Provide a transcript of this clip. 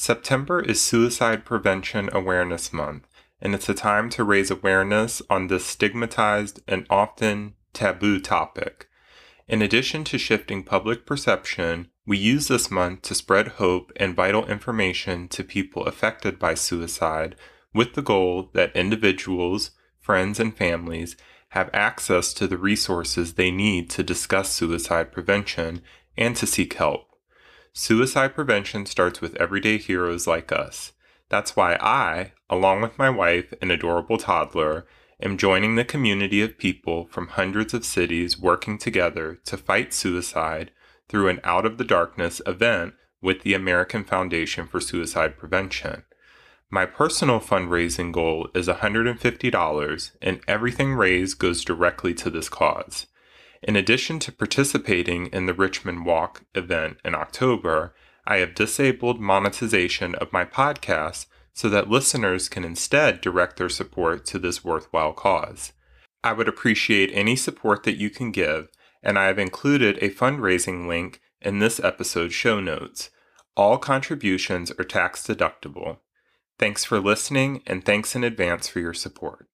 September is Suicide Prevention Awareness Month, and it's a time to raise awareness on this stigmatized and often taboo topic. In addition to shifting public perception, we use this month to spread hope and vital information to people affected by suicide with the goal that individuals, friends, and families have access to the resources they need to discuss suicide prevention and to seek help. Suicide prevention starts with everyday heroes like us. That's why I, along with my wife and adorable toddler, am joining the community of people from hundreds of cities working together to fight suicide through an Out of the Darkness event with the American Foundation for Suicide Prevention. My personal fundraising goal is $150, and everything raised goes directly to this cause. In addition to participating in the Richmond Walk event in October, I have disabled monetization of my podcast so that listeners can instead direct their support to this worthwhile cause. I would appreciate any support that you can give, and I have included a fundraising link in this episode's show notes. All contributions are tax deductible. Thanks for listening, and thanks in advance for your support.